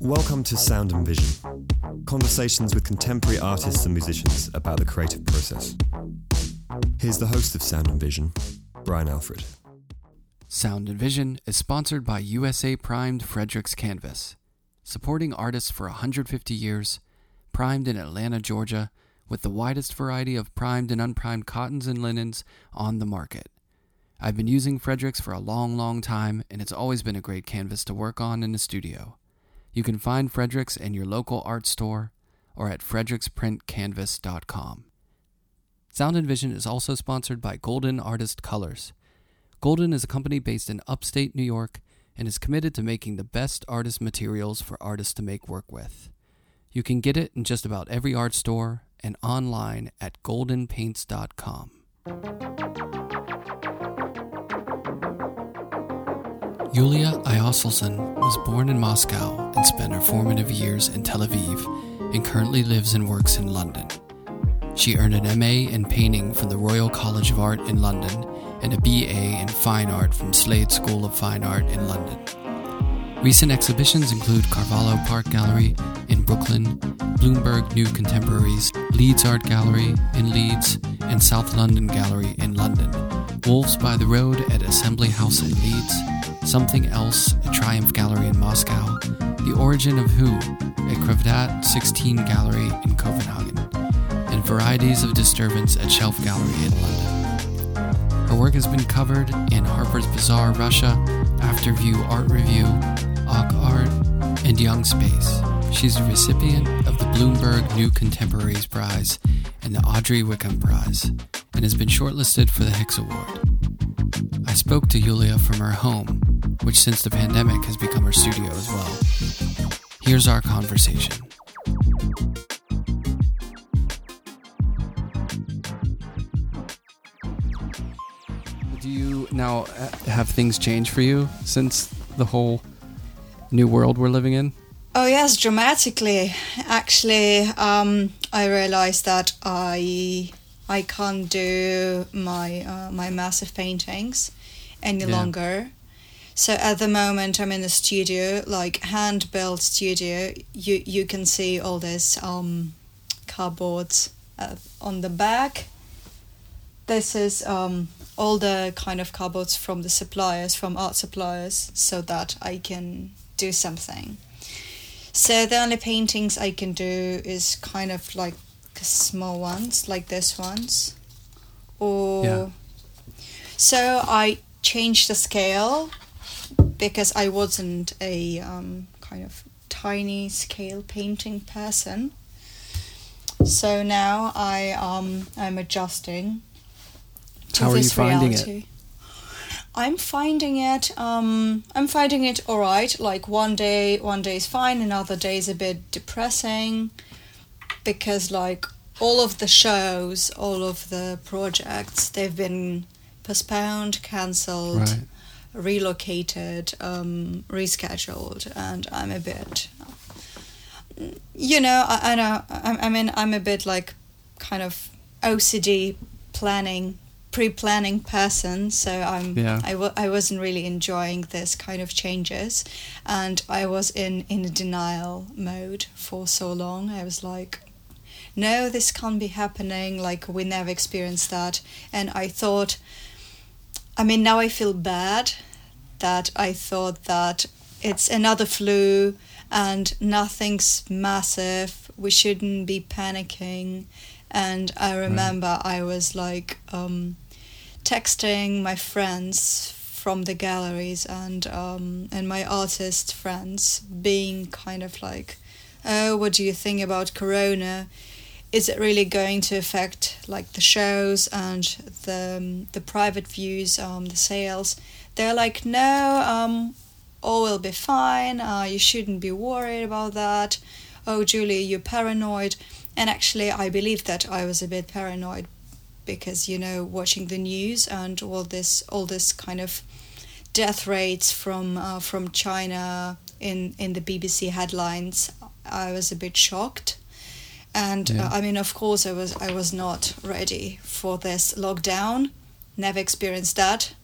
Welcome to Sound and Vision, conversations with contemporary artists and musicians about the creative process. Here's the host of Sound and Vision, Brian Alfred. Sound and Vision is sponsored by USA Primed Frederix Canvas, supporting artists for 150 years, primed in Atlanta, Georgia, with the widest variety of primed and unprimed cottons and linens on the market. I've been using Frederix for a long, long time, and it's always been a great canvas to work on in the studio. You can find Frederix in your local art store or at fredericksprintcanvas.com. Sound and Vision is also sponsored by Golden Artist Colors. Golden is a company based in upstate New York and is committed to making the best artist materials for artists to make work with. You can get it in just about every art store and online at goldenpaints.com. Yulia Iosilzon was born in Moscow and spent her formative years in Tel Aviv and currently lives and works in London. She earned an MA in painting from the Royal College of Art in London and a BA in Fine Art from Slade School of Fine Art in London. Recent exhibitions include Carvalho Park Gallery in Brooklyn, Bloomberg New Contemporaries, Leeds Art Gallery in Leeds, and South London Gallery in London, Wolves by the Road at Assembly House in Leeds, Something Else at Triumph Gallery in Moscow, The Origin of Who at Kvatdrat 16 Gallery in Copenhagen, and Varieties of Disturbance at Shelf Gallery in London. Her work has been covered in Harper's Bazaar Russia, Afterview Art Review, AucArt, and Young Space. She's a recipient of the Bloomberg New Contemporaries Prize and the Audrey Wykeham Prize, and has been shortlisted for the Hix Award. I spoke to Yulia from her home, which since the pandemic has become her studio as well. Here's our conversation. Do you now have things changed for you since the whole new world we're living in? Oh yes, dramatically. Actually, um, I realized that I I can't do my uh, my massive paintings any Yeah. longer. So at the moment, I'm in the studio, like hand built studio. You you can see all this um, cardboards uh, on the back. This is um, all the kind of cardboards from the suppliers, from art suppliers, so that I can do something. So the only paintings I can do is kind of like small ones, like this ones, or Yeah. so I changed the scale because I wasn't a um, kind of tiny scale painting person. So now I um I'm adjusting. To How are you this finding it? reality. I'm finding it. Um, I'm finding it all right. Like one day, one day is fine. Another day is a bit depressing, because like all of the shows, all of the projects, they've been postponed, cancelled, Right. relocated, um, rescheduled, and I'm a bit. You know, I, I know. I, I mean, I'm a bit like, kind of OCD planning pre-planning person so i'm Yeah. I, w- I wasn't really enjoying this kind of changes. And i was in in a denial mode for so long. I was like no this can't be happening. Like we never experienced that. And i thought i mean now i feel bad that i thought that it's another flu and nothing's massive. We shouldn't be panicking. And i remember i was like um, texting my friends from the galleries and um, and my artist friends being kind of like oh what do you think about corona? Is it really going to affect like the shows and the um, the private views um, the sales? They're like no um all will be fine. Uh, you shouldn't be worried about that. Oh julie you're paranoid. And actually i believe that i was a bit paranoid because you know watching the news and all this all this kind of death rates from uh, from China in in the BBC headlines I was a bit shocked and Yeah. uh, I mean, of course, I was I was not ready for this lockdown. Never experienced that,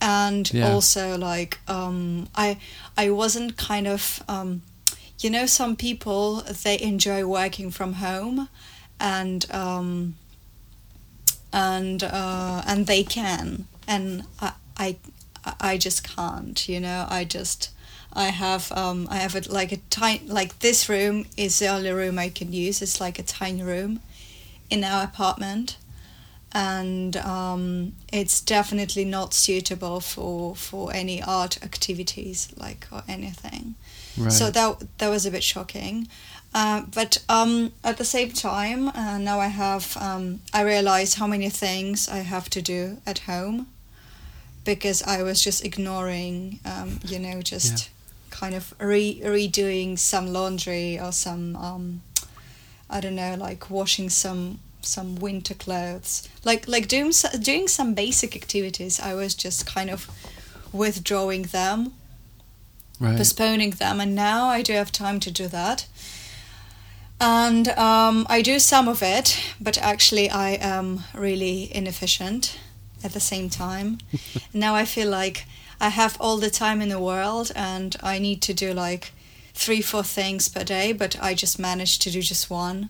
and Yeah. also like um, I I wasn't kind of um, you know some people they enjoy working from home, and um, and uh, and they can, and I I I just can't. You know, I just. I have um, I have a, like a tiny like this room is the only room I can use. It's like a tiny room in our apartment, and um, it's definitely not suitable for for any art activities like or anything. Right. So that that was a bit shocking. Uh, but um, at the same time, uh, now I have um, I realize how many things I have to do at home because I was just ignoring, um, you know, just kind of re- redoing some laundry or some, um, I don't know, like washing some some winter clothes, like like doing doing some basic activities. I was just kind of withdrawing them right. postponing them and now i do have time to do that and um, i do some of it but actually i am really inefficient at the same time. Now i feel like i have all the time in the world and i need to do like three four things per day but i just manage to do just one.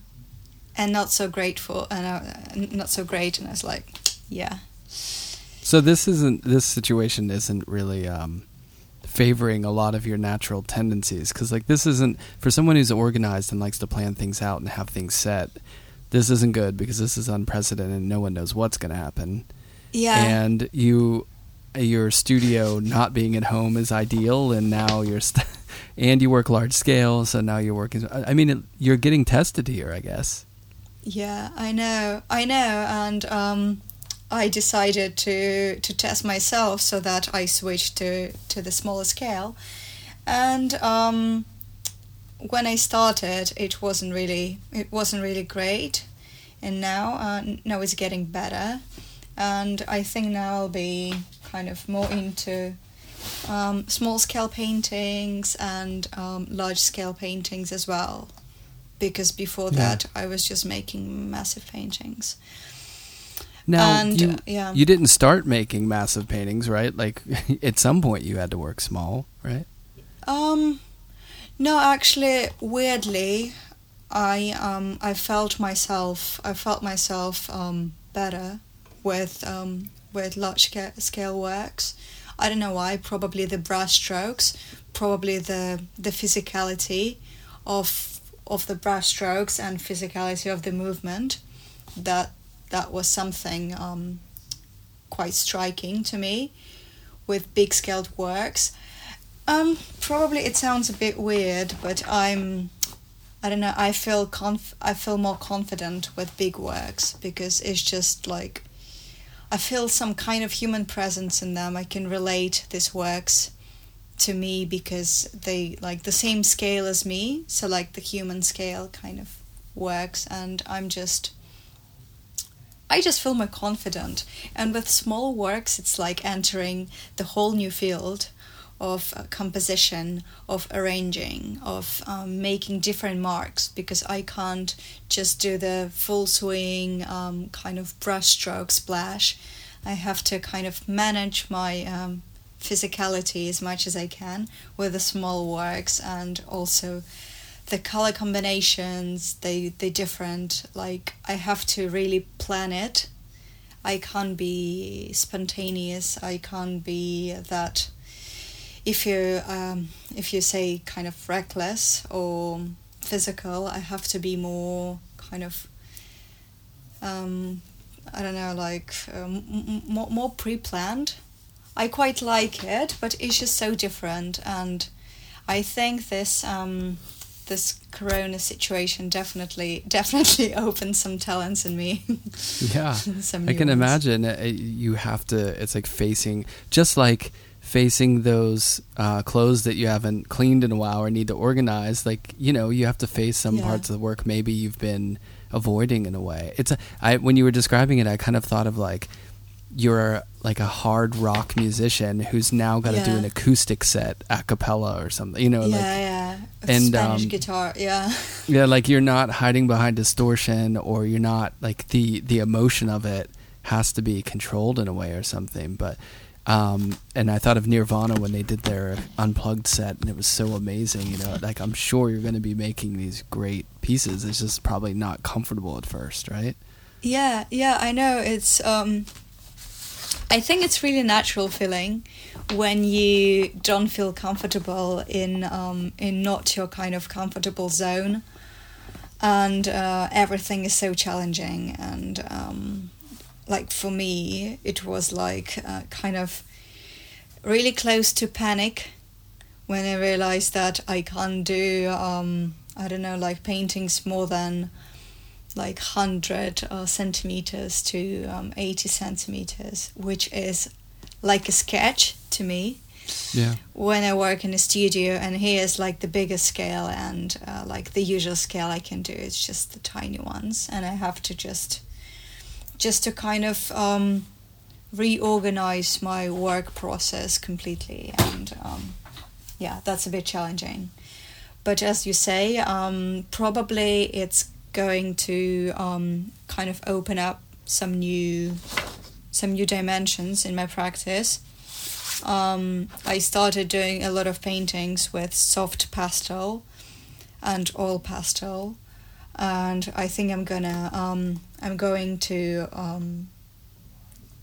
And not so grateful and uh, not so great and i was like yeah. So this isn't this situation isn't really um, favoring a lot of your natural tendencies because like this isn't for someone who's organized and likes to plan things out and have things set. This isn't good because this is unprecedented and no one knows what's going to happen. yeah And you, your studio not being at home is ideal, and now you're, st- and you work large scale, so now you're working. I mean, it, you're getting tested here, I guess. Yeah, I know, I know, and um, I decided to to test myself so that I switched to to the smaller scale, and um, when I started, it wasn't really it wasn't really great, and now uh, now it's getting better, and I think now I'll be kind of more into um, small scale paintings and um, large scale paintings as well because before Yeah. that I was just making massive paintings. Now, and you, yeah, you didn't start making massive paintings, right? Like at some point you had to work small, right? um, no, actually, weirdly, I um I felt myself I felt myself um better with um with large scale, scale works. I don't know why. Probably the brush strokes, probably the the physicality of of the brush strokes and physicality of the movement. That that was something um, quite striking to me with big scaled works. Um, probably it sounds a bit weird, but I'm I don't know. I feel conf- I feel more confident with big works because it's just like I feel some kind of human presence in them. I can relate these works to me because they like the same scale as me, so like the human scale kind of works, and I'm just I just feel more confident. And with small works, it's like entering the whole new field of uh, composition, of arranging, of um, making different marks because I can't just do the full swing um, kind of brushstroke splash. I have to kind of manage my um, physicality as much as I can with the small works and also the color combinations they they different. Like i have to really plan it. I can't be spontaneous. I can't be that if you um, if you say kind of reckless or physical i have to be more kind of um, i don't know like um, m- more, more pre-planned. I quite like it but it's just so different. And i think this um, this corona situation definitely definitely opened some talents in me Yeah. I can ones. imagine uh, you have to. It's like facing, just like facing those uh, clothes that you haven't cleaned in a while or need to organize. Like you know, you have to face some Yeah. parts of the work maybe you've been avoiding in a way. It's a, I when you were describing it, I kind of thought of like you're like a hard rock musician who's now got to do an acoustic set a cappella or something. You know, yeah like yeah and Spanish um, guitar, yeah. yeah, like you're not hiding behind distortion, or you're not like the the emotion of it has to be controlled in a way or something. But um, and I thought of Nirvana when they did their unplugged set, and it was so amazing. You know, like I'm sure you're going to be making these great pieces. It's just probably not comfortable at first, right? Yeah, yeah, I know. It's um I think it's really natural feeling when you don't feel comfortable in um in not your kind of comfortable zone. And uh, everything is so challenging and um like for me it was like uh, kind of really close to panic when I realized that I can't do um I don't know like paintings more than like 100 uh, centimeters to um, 80 centimeters, which is like a sketch to me. Yeah. When I work in a studio, and here's like the biggest scale, and uh, like the usual scale I can do is just the tiny ones, and I have to just, just to kind of um, reorganize my work process completely, and um, yeah, that's a bit challenging. But as you say, um, probably it's going to um, kind of open up some new some new dimensions in my practice. Um, I started doing a lot of paintings with soft pastel and oil pastel, and I think I'm gonna um, I'm going to um,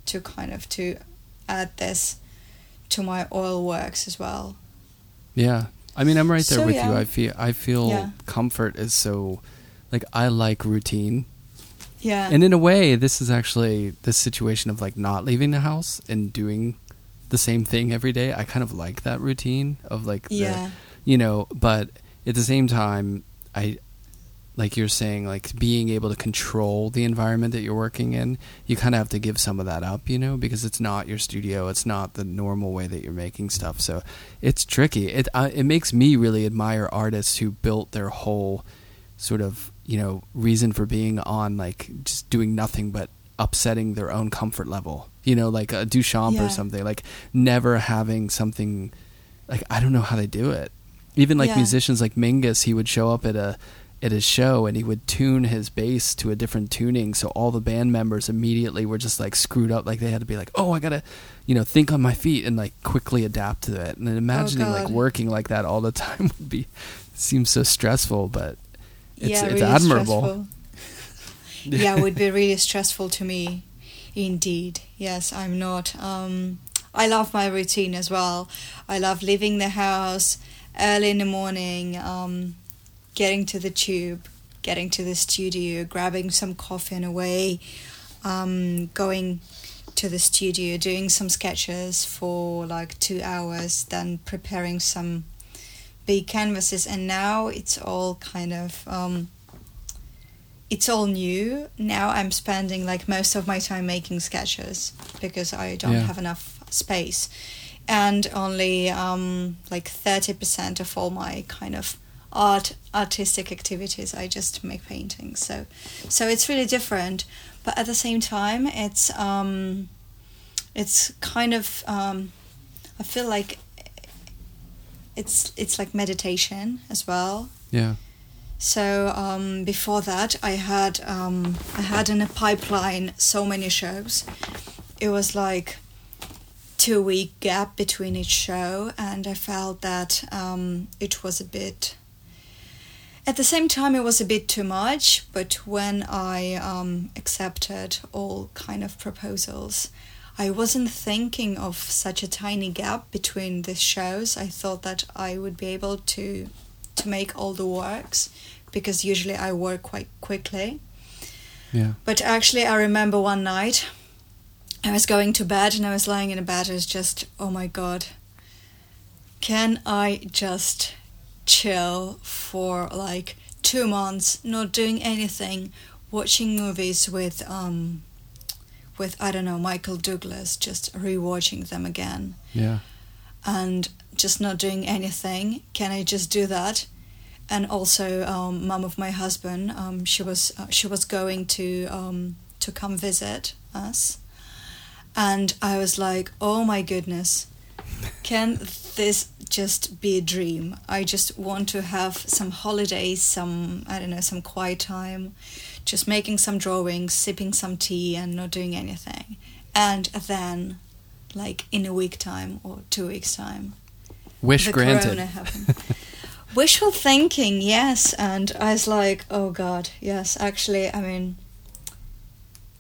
to kind of to add this to my oil works as well. Yeah, I mean, I'm right there So, with yeah. you. I feel I feel Yeah. comfort is so like I like routine. Yeah. And in a way, this is actually this situation of like not leaving the house and doing the same thing every day. I kind of like that routine of like the, yeah. you know, but at the same time, I like you're saying like being able to control the environment that you're working in, you kind of have to give some of that up, you know, because it's not your studio, it's not the normal way that you're making stuff. So, it's tricky. It uh, it makes me really admire artists who built their whole sort of, you know, reason for being on like just doing nothing but upsetting their own comfort level. You know, like a Duchamp Yeah. or something, like never having something like I don't know how they do it. Even like Yeah. musicians like Mingus, he would show up at a at his show and he would tune his bass to a different tuning so all the band members immediately were just like screwed up like they had to be like oh i gotta you know think on my feet and like quickly adapt to it and then oh, imagining like working like that all the time would be seems so stressful but it's yeah, it's really admirable yeah, it would be really stressful to me, indeed. Yes, I'm not. Um, I love my routine as well. I love leaving the house early in the morning, um, getting to the tube, getting to the studio, grabbing some coffee on the way, um, going to the studio, doing some sketches for like two hours, then preparing some big canvases. And now it's all kind of. Um, it's all new. Now I'm spending like most of my time making sketches because I don't Yeah. have enough space. And only um, like 30% of all my kind of art artistic activities I just make paintings. So so it's really different, but at the same time it's um it's kind of um I feel like it's it's like meditation as well. yeah So um, before that, I had um, I had in a pipeline so many shows. It was like two week gap between each show, and I felt that um, it was a bit. At the same time, it was a bit too much. But when I um, accepted all kind of proposals, I wasn't thinking of such a tiny gap between the shows. I thought that I would be able to to make all the works because usually I work quite quickly. yeah But actually, I remember one night I was going to bed and I was lying in a bed. I was just, oh my god, can I just chill for like two months, not doing anything, watching movies with um with I don't know Michael Douglas, just rewatching them again yeah and just not doing anything. Can I just do that? And also, um, mom of my husband, um, she was uh, she was going to um, to come visit us, and I was like, oh my goodness, can this just be a dream? I just want to have some holidays, some I don't know, some quiet time, just making some drawings, sipping some tea, and not doing anything. And then, like in a week time or two weeks time, Wish granted. Wishful thinking, yes. And I was like, oh God, yes. Actually, I mean,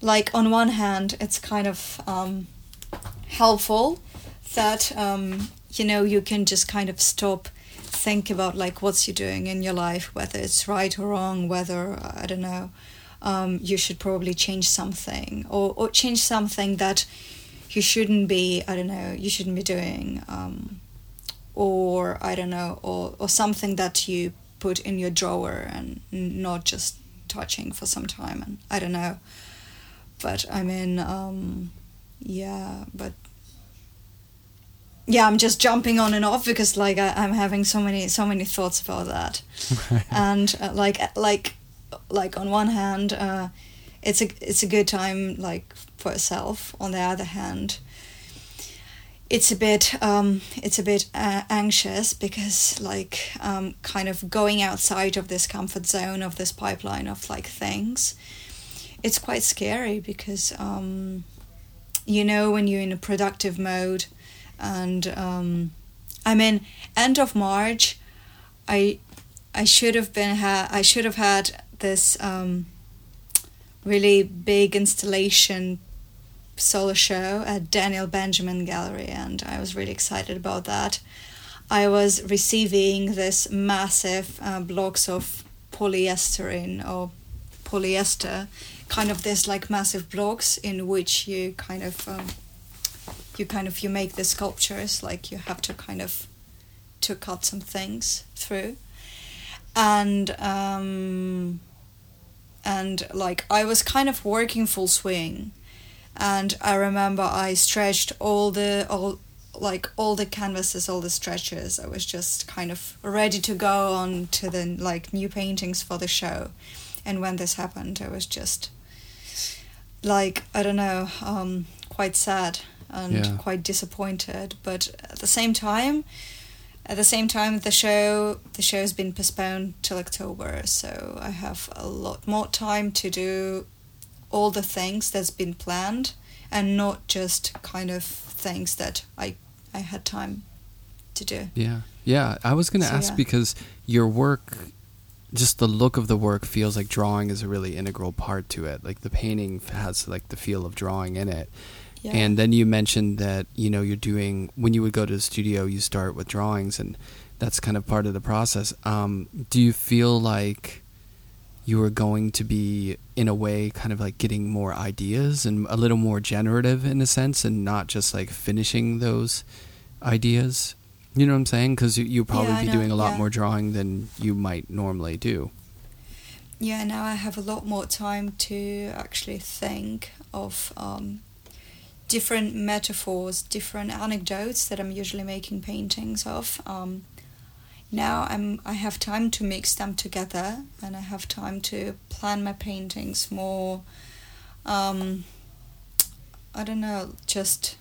like on one hand, it's kind of um, helpful that um, you know you can just kind of stop, think about like what's you doing in your life, whether it's right or wrong, whether I don't know, um, you should probably change something or or change something that you shouldn't be. I don't know, you shouldn't be doing. Um, or I don't know, or, or something that you put in your drawer and not just touching for some time. And I don't know. But I mean, um, yeah, but yeah, I'm just jumping on and off because like I, I'm having so many so many thoughts about that, and uh, like like like on one hand, uh, it's a it's a good time like for yourself. On the other hand, it's a bit um, it's a bit uh, anxious because like um, kind of going outside of this comfort zone of this pipeline of like things it's quite scary because um, you know when you're in a productive mode and um, i mean end of march i i should have been ha- i should have had this um, really big installation solo show at Daniel Benjamin Gallery, and I was really excited about that. I was receiving this massive uh, blocks of polyester or polyester, kind of this like massive blocks in which you kind of um, you kind of you make the sculptures like you have to kind of to cut some things through, and um, and like I was kind of working full swing and I remember I stretched all the all like all the canvases, all the stretches. I was just kind of ready to go on to the like new paintings for the show, and when this happened, I was just like I don't know, um, quite sad and Yeah. quite disappointed. But at the same time, at the same time, the show the show's been postponed till October, so I have a lot more time to do all the things that's been planned and not just kind of things that I I had time to do. Yeah. Yeah. I was going to So, ask yeah. because your work, just the look of the work feels like drawing is a really integral part to it. Like the painting has like the feel of drawing in it. Yeah. And then you mentioned that, you know, you're doing, when you would go to the studio, you start with drawings and that's kind of part of the process. Um, do you feel like you are going to be, in a way, kind of like getting more ideas and a little more generative in a sense and not just like finishing those ideas? You know what I'm saying? Because you, you'll probably Yeah, be know, doing a lot yeah. more drawing than you might normally do. yeah, now I have a lot more time to actually think of um, different metaphors, different anecdotes that I'm usually making paintings of. Um, now I'm I have time to mix them together, and I have time to plan my paintings more. Um, I don't know, just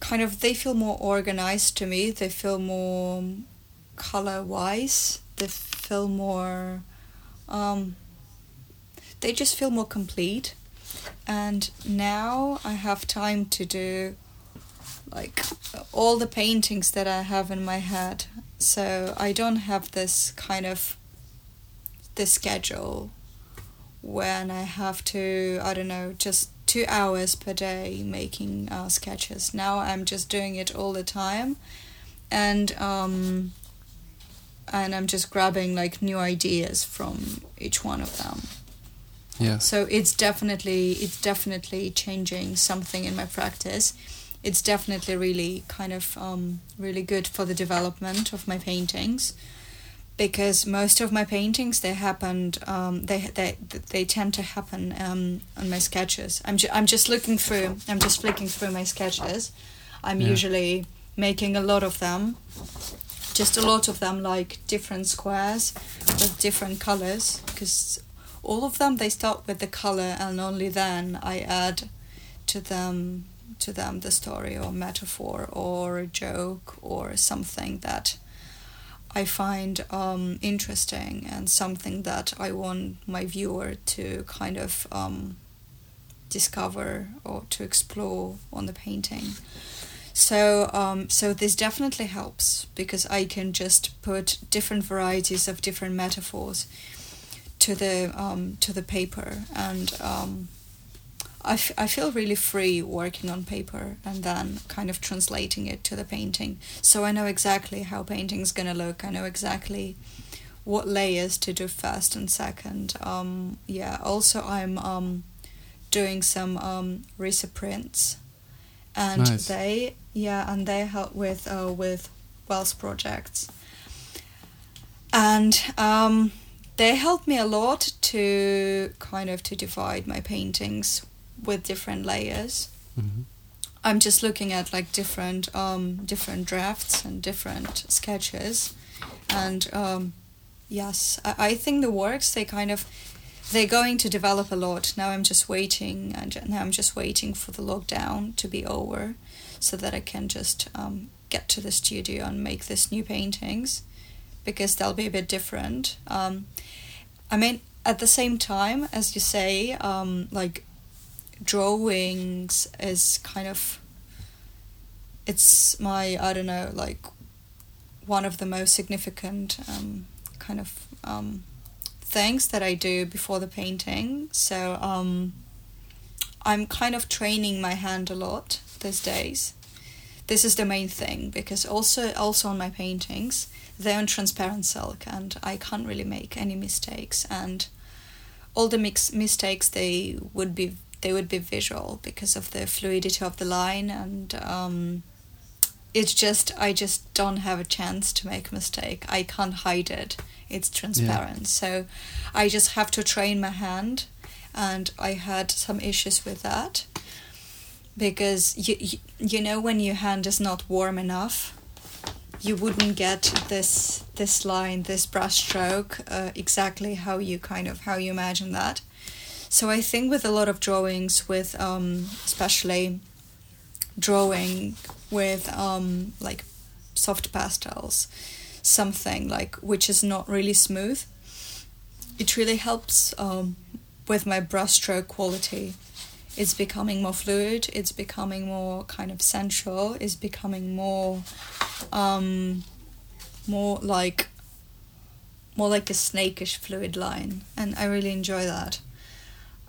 kind of they feel more organized to me. They feel more color wise. They feel more. Um, they just feel more complete. And now I have time to do like all the paintings that I have in my head. So I don't have this kind of this schedule when I have to I don't know just two hours per day making uh, sketches. Now I'm just doing it all the time, and um, and I'm just grabbing like new ideas from each one of them. Yeah. So it's definitely it's definitely changing something in my practice. It's definitely really kind of um, really good for the development of my paintings, because most of my paintings they happened um, they they they tend to happen um, on my sketches. I'm ju- I'm just looking through. I'm just flicking through my sketches. I'm Yeah. usually making a lot of them, just a lot of them like different squares with different colors because all of them they start with the color and only then I add to them to them the story or metaphor or joke or something that I find um, interesting and something that I want my viewer to kind of um, discover or to explore on the painting. So, um, so this definitely helps because I can just put different varieties of different metaphors to the um, to the paper, and um, I, f- I feel really free working on paper and then kind of translating it to the painting. So I know exactly how painting's gonna look. I know exactly what layers to do first and second. Um, yeah. Also, I'm um, doing some um, Riso prints, and Nice. they yeah, and they help with uh, with Wells projects, and um, they helped me a lot to kind of to divide my paintings with different layers. Mhm. I'm just looking at like different um, different drafts and different sketches, and um, yes, I, I think the works they kind of they're going to develop a lot. Now I'm just waiting, and now I'm just waiting for the lockdown to be over, so that I can just um, get to the studio and make these new paintings, because they'll be a bit different. Um, I mean, at the same time, as you say, um, like drawings is kind of it's my I don't know like one of the most significant um, kind of um, things that I do before the painting. So um, I'm kind of training my hand a lot these days. This is the main thing because also also on my paintings they're on transparent silk and I can't really make any mistakes and all the mix mistakes they would be they would be visual because of the fluidity of the line and um, it's just I just don't have a chance to make a mistake. I can't hide it. It's transparent. So I just have to train my hand and I had some issues with that because you you, you know when your hand is not warm enough you wouldn't get this this line this brush stroke uh, exactly how you kind of how you imagine that. So i think with a lot of drawings with um, especially drawing with um, like soft pastels something like which is not really smooth it really helps um, with my brush stroke quality it's becoming more fluid it's becoming more kind of sensual it's becoming more um more like more like a snakish fluid line and i really enjoy that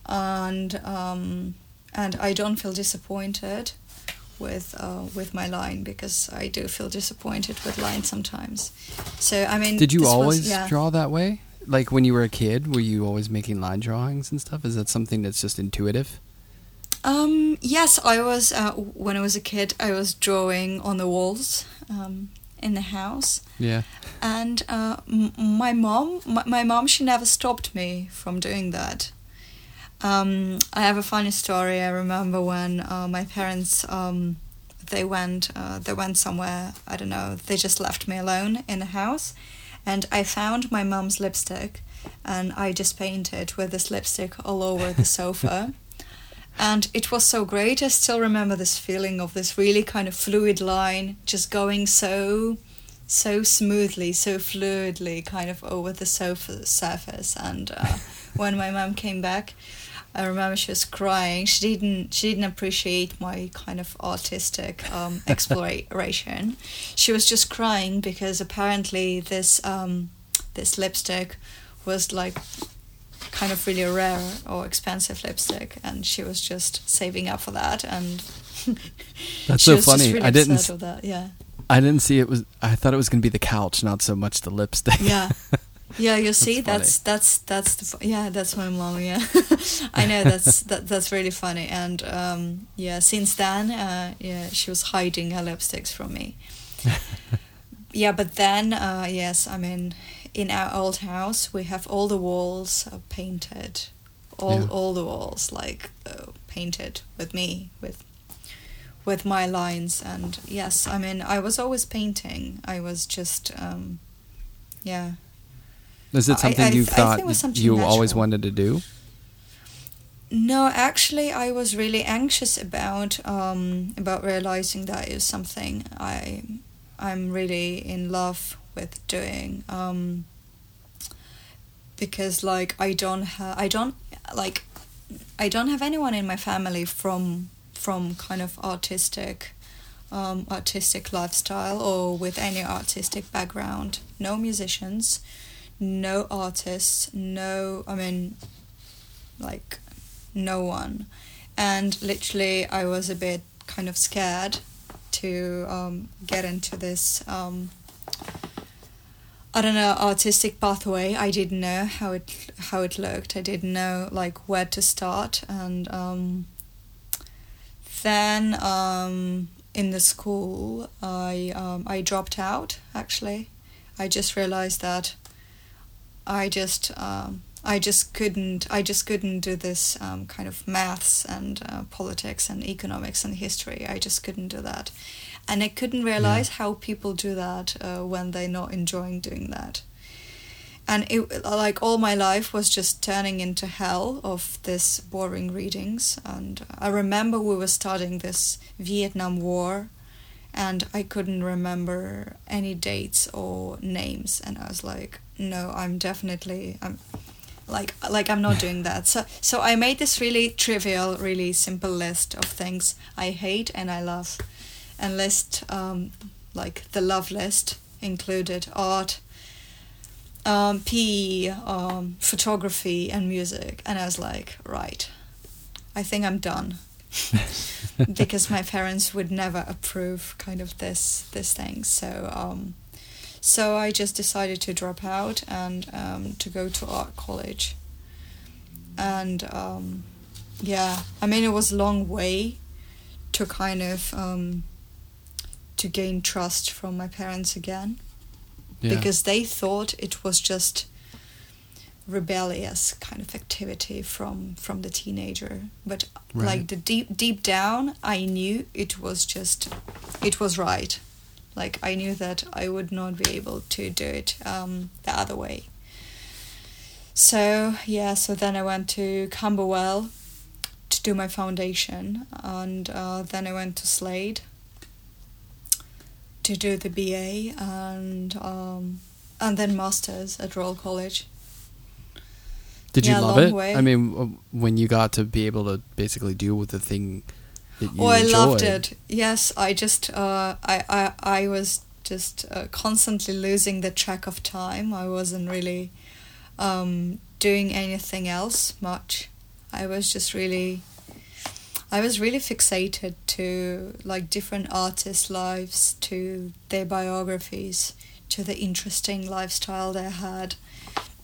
and um and i don't feel disappointed with uh, with my line because I do feel disappointed with lines sometimes. So I mean, Did you this was- always yeah. draw that way? Like when you were a kid, were you always making line drawings and stuff? Is that something that's just intuitive? Um, yes, I was. Uh, when I was a kid, I was drawing on the walls um, in the house, Yeah. and uh, m- my mom, my, my mom, she never stopped me from doing that. Um, I have a funny story. I remember when uh, my parents um, they went uh, they went somewhere. I don't know. They just left me alone in the house, and I found my mom's lipstick, and I just painted with this lipstick all over the sofa. And it was so great. I still remember this feeling of this really kind of fluid line just going so so smoothly, so fluidly, kind of over the sofa surface. And uh, when my mom came back, I remember she was crying. She didn't she didn't appreciate my kind of artistic um, exploration. She was just crying because apparently this um, this lipstick was like kind of really rare or expensive lipstick, and she was just saving up for that. And That's so funny. really I didn't that. Yeah. I didn't see it was. I thought it was going to be the couch, not so much the lipstick. yeah yeah you see funny. that's that's that's the, yeah that's my mom yeah i know that's that, that's really funny and um yeah since then uh yeah she was hiding her lipsticks from me yeah but then uh yes i mean in our old house we have all the walls painted. All Yeah. all the walls like uh, painted with me with with my lines. And yes i mean i was always painting. I was just um yeah. Is it something I- you I think thought it was something you always wanted to do? No, actually, I was really anxious about um, about realizing that is something I I'm really in love with doing. Um, because like I don't have I don't like I don't have anyone in my family from from kind of artistic um, artistic lifestyle or with any artistic background. No musicians, no artists, no I mean like no one. And literally I was a bit kind of scared to um, get into this um, I don't know artistic pathway. I didn't know how it how it looked. I didn't know like where to start, and um, then um, in the school I um, I dropped out. Actually, I just realized that I just um, I just couldn't I just couldn't do this um, kind of maths and uh, politics and economics and history. I just couldn't do that and I couldn't realize yeah. how people do that uh, when they're not enjoying doing that. And it like all my life was just turning into hell of this boring readings. And I remember we were studying this Vietnam War, and I couldn't remember any dates or names. And I was like, no, I'm definitely I'm like like I'm not doing that. So so I made this really trivial, really simple list of things I hate and I love and list um, like the love list included art um, PE, um, photography, and music. And I was like, right, I think I'm done. because my parents would never approve kind of this this thing. So um, so I just decided to drop out and um, to go to art college. And um, yeah, I mean it was a long way to kind of um, to gain trust from my parents again yeah. because they thought it was just rebellious kind of activity from from the teenager but right. like the deep deep down i knew it was just it was right like i knew that i would not be able to do it um, the other way so yeah so then i went to camberwell to do my foundation and uh, then i went to slade to do the BA and um, and then masters at Royal College. Did you yeah, love it? Way. I mean, when you got to be able to basically do with the thing that you Oh, I loved it. Yes, I just uh, I, I I was just uh, constantly losing the track of time. I wasn't really um, doing anything else much. I was just really I was really fixated to like different artists' lives, to their biographies, to the interesting lifestyle they had,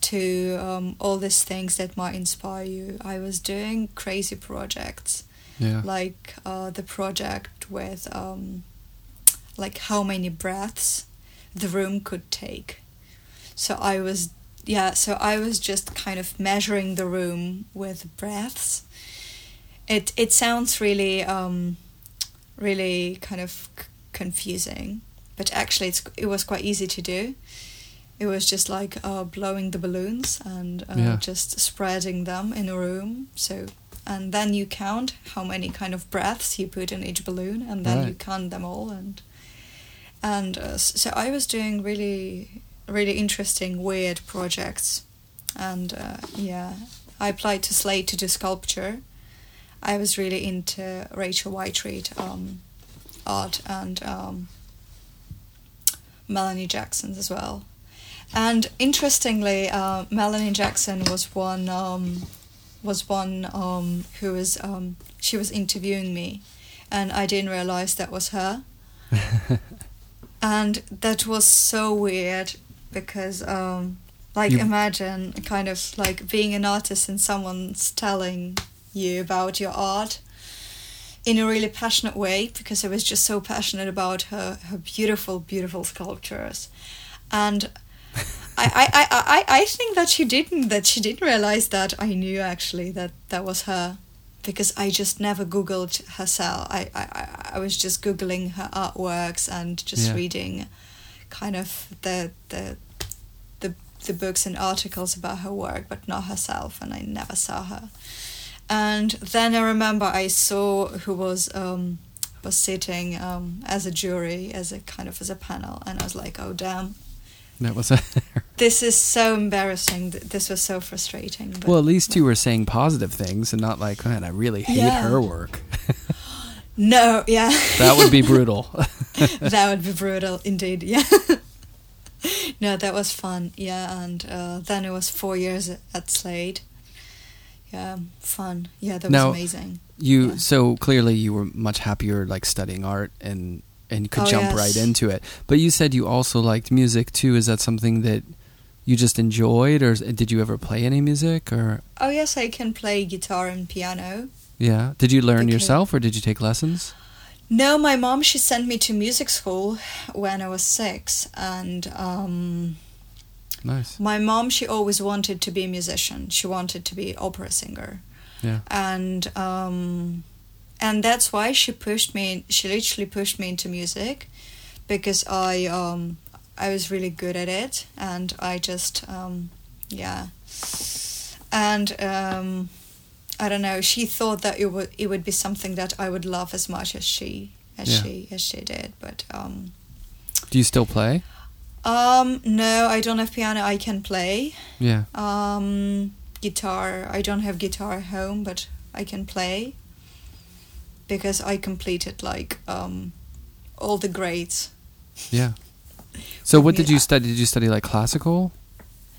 to um, all these things that might inspire you. I was doing crazy projects, yeah. like uh, the project with um, like how many breaths the room could take. So I was yeah, so I was just kind of measuring the room with breaths it it sounds really um, really kind of c- confusing, but actually it's it was quite easy to do. It was just like uh, blowing the balloons and uh, yeah. just spreading them in a room. So and then you count how many kind of breaths you put in each balloon, and then right. you count them all and and uh, so I was doing really really interesting weird projects, and uh, yeah, I applied to Slade to do sculpture I was really into Rachel Whiteread um, art and um, Melanie Jackson's as well. And interestingly, uh, Melanie Jackson was one um, was one um, who was um, she was interviewing me, and I didn't realize that was her. and that was so weird because um, like you... imagine kind of like being an artist and someone's telling you about your art in a really passionate way because I was just so passionate about her, her beautiful, beautiful sculptures. And I, I, I, I, I think that she didn't that she didn't realize that I knew actually that that was her because I just never googled herself. I, I, I was just googling her artworks and just yeah. reading kind of the the the the books and articles about her work, but not herself, and I never saw her And then I remember I saw who was um, was sitting um, as a jury, as a kind of as a panel, and I was like, oh damn, That was a this is so embarrassing. This was so frustrating. But, well. At least you were saying positive things and not like, man, I really hate Yeah. her work. no, yeah, that would be brutal. that would be brutal indeed. Yeah. no, that was fun. Yeah, and uh, then it was four years at Slade. Yeah, fun. Yeah, that was amazing. You Yeah. so clearly you were much happier like studying art and and could Oh, jump yes. right into it. But you said you also liked music too. Is that something that you just enjoyed, or did you ever play any music? Or Oh yes, I can play guitar and piano. yeah, did you learn yourself, or did you take lessons? No, my mom she sent me to music school when I was six, and um, Nice. my mom she always wanted to be a musician. She wanted to be opera singer, Yeah. and um, and that's why she pushed me. She literally pushed me into music because I um, I was really good at it, and I just um, yeah, and um, I don't know. She thought that it would it would be something that I would love as much as she as Yeah. she as she did, but um, Do you still play? um, no, I don't have piano. I can play. Yeah. Um, guitar. I don't have guitar at home, but I can play because I completed like um, all the grades. Yeah. So what did you study? Did you study like classical?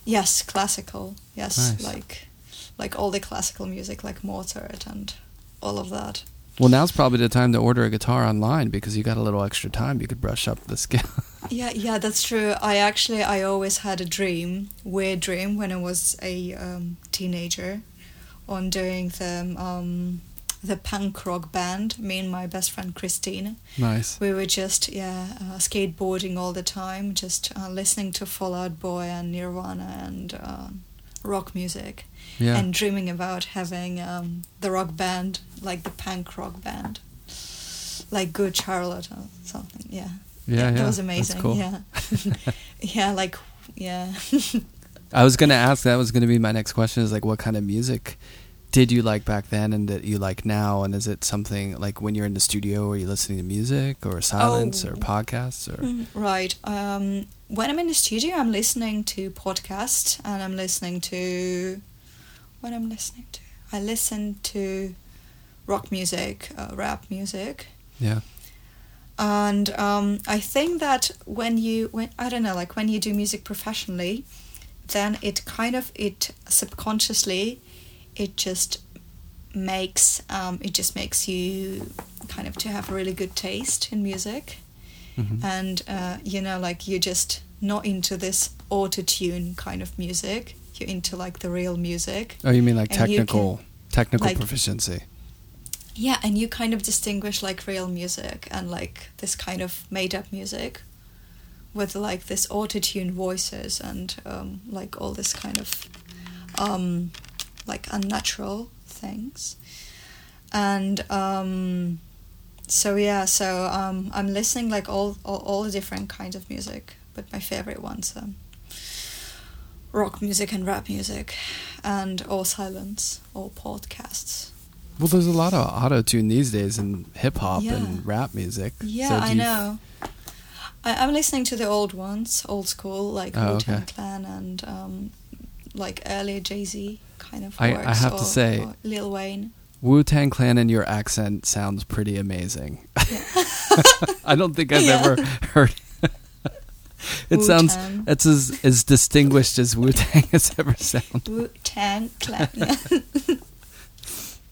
Yes, classical. Yes, Nice. like like all the classical music, like Mozart and all of that. Well, now's probably the time to order a guitar online because you got a little extra time. You could brush up the skill. Yeah, yeah, that's true. I actually, I always had a dream, weird dream, when I was a um, teenager, on doing the um, the punk rock band. Me and my best friend Christine, nice. we were just yeah uh, skateboarding all the time, just uh, listening to Fall Out Boy and Nirvana and uh, rock music, Yeah. and dreaming about having um, the rock band, like the punk rock band, like Good Charlotte or something. Yeah. yeah, yeah. That was amazing. cool. Yeah. yeah, like yeah. I was gonna ask. That was gonna be my next question. Is like, what kind of music did you like back then, and that you like now? And is it something like when you're in the studio, are you listening to music or silence or Oh. podcasts or? Mm, right. Um when I'm in the studio I'm listening to podcasts and I'm listening to what I'm listening to. I listen to rock music, uh, rap music. Yeah. and um, I think that when you when I don't know like when you do music professionally, then it kind of it subconsciously, it just makes um, it just makes you kind of to have a really good taste in music, Mhm. and uh, you know like you're just not into this auto tune kind of music. You're into like the real music. Oh, you mean like And you can, technical technical like- proficiency? Yeah, and you kind of distinguish like real music and like this kind of made up music with like this auto tune voices and um, like all this kind of um, like unnatural things. And um, so yeah, so um, I'm listening like all, all all the different kinds of music, but my favorite ones um, rock music and rap music, and all silence, all podcasts. Well, there's a lot of auto tune these days in hip hop Yeah. and rap music. Yeah, So I know. I, I'm listening to the old ones, old school, like Oh, Wu Tang okay. Clan and um, like earlier Jay Z kind of I- I works. have to say- or Lil Wayne. Wu Tang Clan and your accent sounds pretty amazing. I don't think I've Yeah. ever heard. it sounds Wu-Tang. it's as as distinguished as Wu Tang has ever sounded. Wu Tang Clan.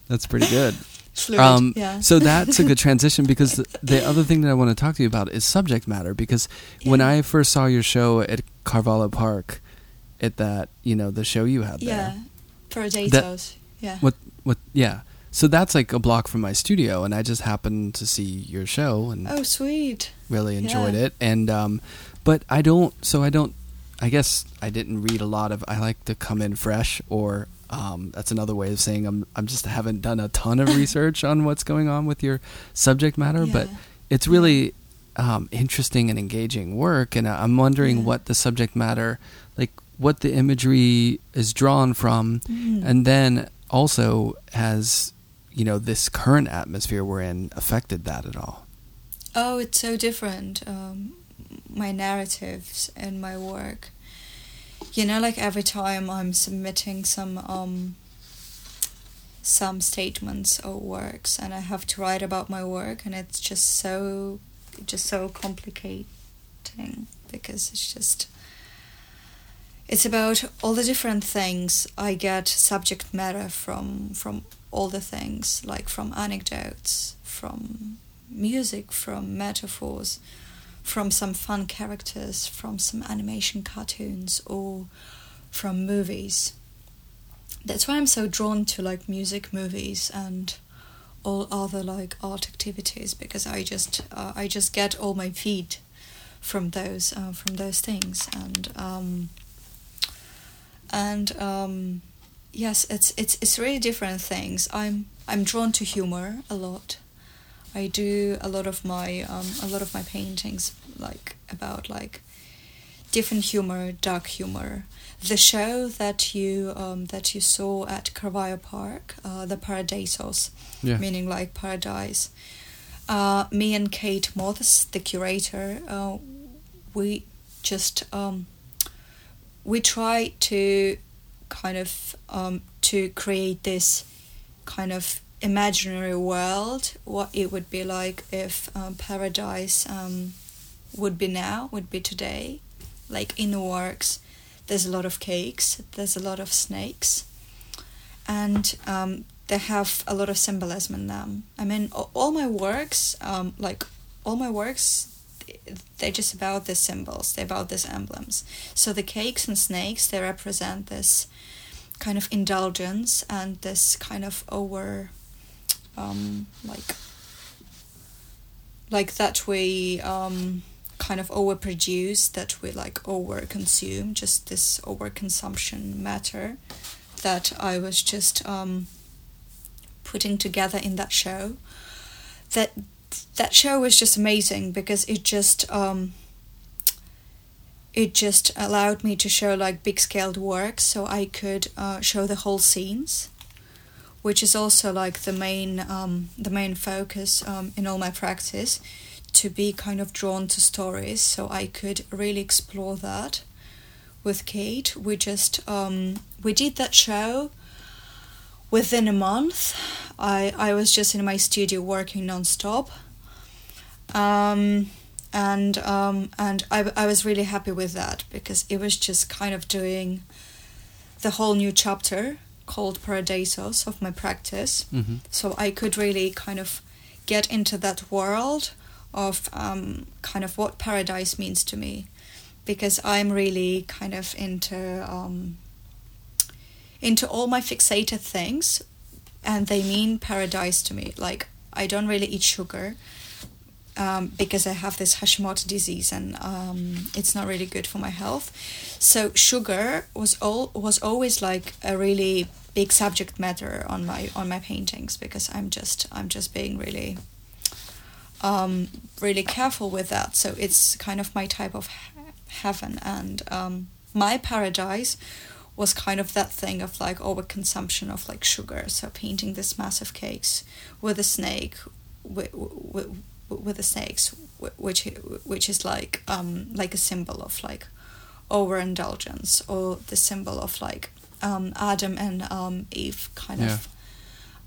That's pretty good. Fluid, Um, yeah. So that's a good transition because the, the other thing that I want to talk to you about is subject matter. Because when I first saw your show at Carvalho Park, at that you know the show you had there, yeah, Predators. yeah. What what yeah. So that's like a block from my studio, and I just happened to see your show and Oh, sweet. really enjoyed Yeah. it. And um, but I don't. So I don't. I guess I didn't read a lot of. I like to come in fresh, or um, that's another way of saying I'm. I'm just haven't done a ton of research on what's going on with your subject matter, but it's really um, interesting and engaging work. And I'm wondering Yeah. what the subject matter, like what the imagery is drawn from, Mhm. and then also has you know this current atmosphere we're in affected that at all? Oh, it's so different. Um, my narratives and my work. You know, like every time I'm submitting some um, some statements or works, and I have to write about my work, and it's just so just so complicating because it's just it's about all the different things I get subject matter from from all the things like from anecdotes from music from metaphors from some fun characters from some animation cartoons or from movies. That's why I'm so drawn to like music movies and all other like art activities because I just uh, I just get all my feed from those uh, from those things. And um, and um, yes, it's it's it's really different things. I'm I'm drawn to humor a lot. I do a lot of my um, a lot of my paintings like about like different humor, dark humor. The show that you um, that you saw at Carvalho Park, uh, the Paradisos, Yeah. meaning like paradise. Uh, me and Kate Mothes, the curator, uh, we just um, we try to kind of um, to create this kind of imaginary world what it would be like if um, paradise um, would be now would be today. Like in the works there's a lot of cakes there's a lot of snakes and um, they have a lot of symbolism in them. I mean all my works um, like all my works they're just about the symbols they're about these emblems. So the cakes and snakes they represent this kind of indulgence and this kind of over um, like like that we um, kind of overproduce that we like over consume just this overconsumption matter that i was just um, putting together in that show that that show was just amazing because it just um, it just allowed me to show like big scaled works so i could uh, show the whole scenes which is also like the main um, the main focus um, in all my practice to be kind of drawn to stories so i could really explore that with kate. We just um, we did that show within a month. I i was just in my studio working non-stop um, and um, and I, I was really happy with that because it was just kind of doing the whole new chapter called Paradisos of my practice. Mm-hmm. So I could really kind of get into that world of um, kind of what paradise means to me because I'm really kind of into um, into all my fixated things and they mean paradise to me like I don't really eat sugar um, because I have this Hashimoto disease and um, it's not really good for my health. So sugar was all was always like a really big subject matter on my on my paintings because I'm just I'm just being really um, really careful with that. So it's kind of my type of he- heaven and um, my paradise was kind of that thing of like overconsumption of like sugar. So painting this massive cakes with a snake with, with, with the snakes, which which is like um like a symbol of like overindulgence or the symbol of like um Adam and um Eve kind Yeah. of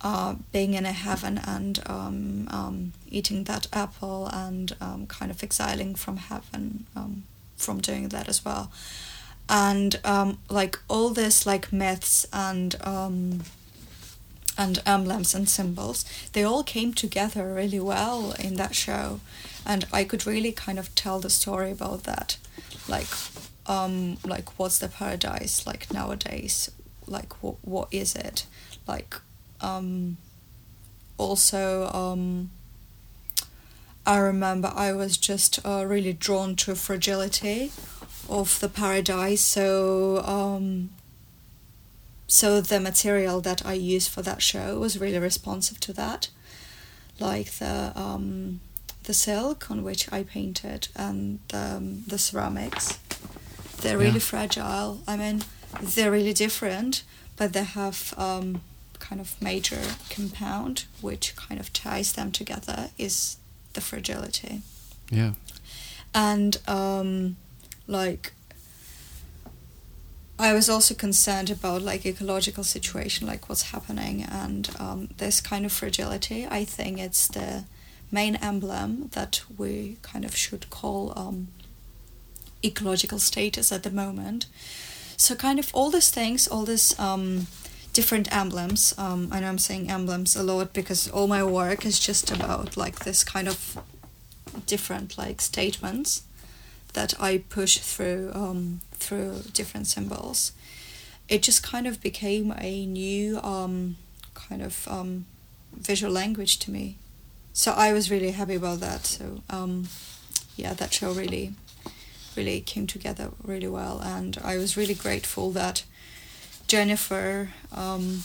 uh being in a heaven and um um eating that apple and um kind of exiling from heaven um from doing that as well and um like all this like myths and um and emblems and symbols. They all came together really well in that show. And i could really kind of tell the story about that. Like um like what's the paradise like nowadays? Like what what is it? Like um also um i remember i was just uh, really drawn to fragility of the paradise. So um so the material that I used for that show was really responsive to that, like the um, the silk on which I painted and um, the ceramics. They're really Yeah. fragile. I mean, they're really different, but they have um, kind of major compound which kind of ties them together is the fragility. Yeah. And um, like I was also concerned about like ecological situation, like what's happening, and um, this kind of fragility. I think it's the main emblem that we kind of should call um, ecological status at the moment. So kind of all these things, all these um, different emblems. Um, I know I'm saying emblems a lot because all my work is just about like this kind of different like statements that I push through um, through different symbols. It just kind of became a new um, kind of um, visual language to me. So I was really happy about that. So um, yeah, that show really, really came together really well, and I was really grateful that Jennifer um,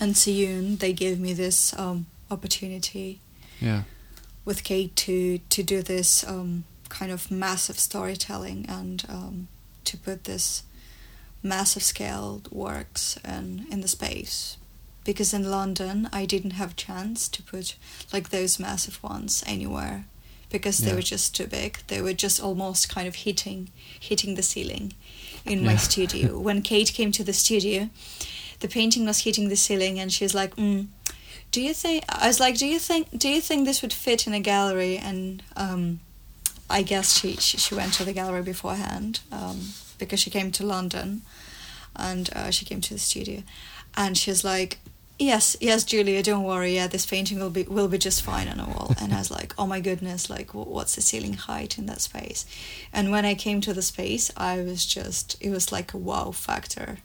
and Siyun they gave me this um, opportunity. Yeah. With Kate to to do this um, kind of massive storytelling and um, to put this massive scaled works in in the space. Because in London I didn't have a chance to put like those massive ones anywhere because they Yeah. were just too big. They were just almost kind of hitting hitting the ceiling in my studio. When Kate came to the studio the painting was hitting the ceiling and she's like mm, do you think I was like do you think do you think this would fit in a gallery? And um I guess she, she, she went to the gallery beforehand um, because she came to London and uh, she came to the studio. And she's like yes yes Julia don't worry. Yeah this painting will be will be just fine on a wall. And I was like oh my goodness like what's the ceiling height in that space? And when I came to the space I was just it was like a wow factor.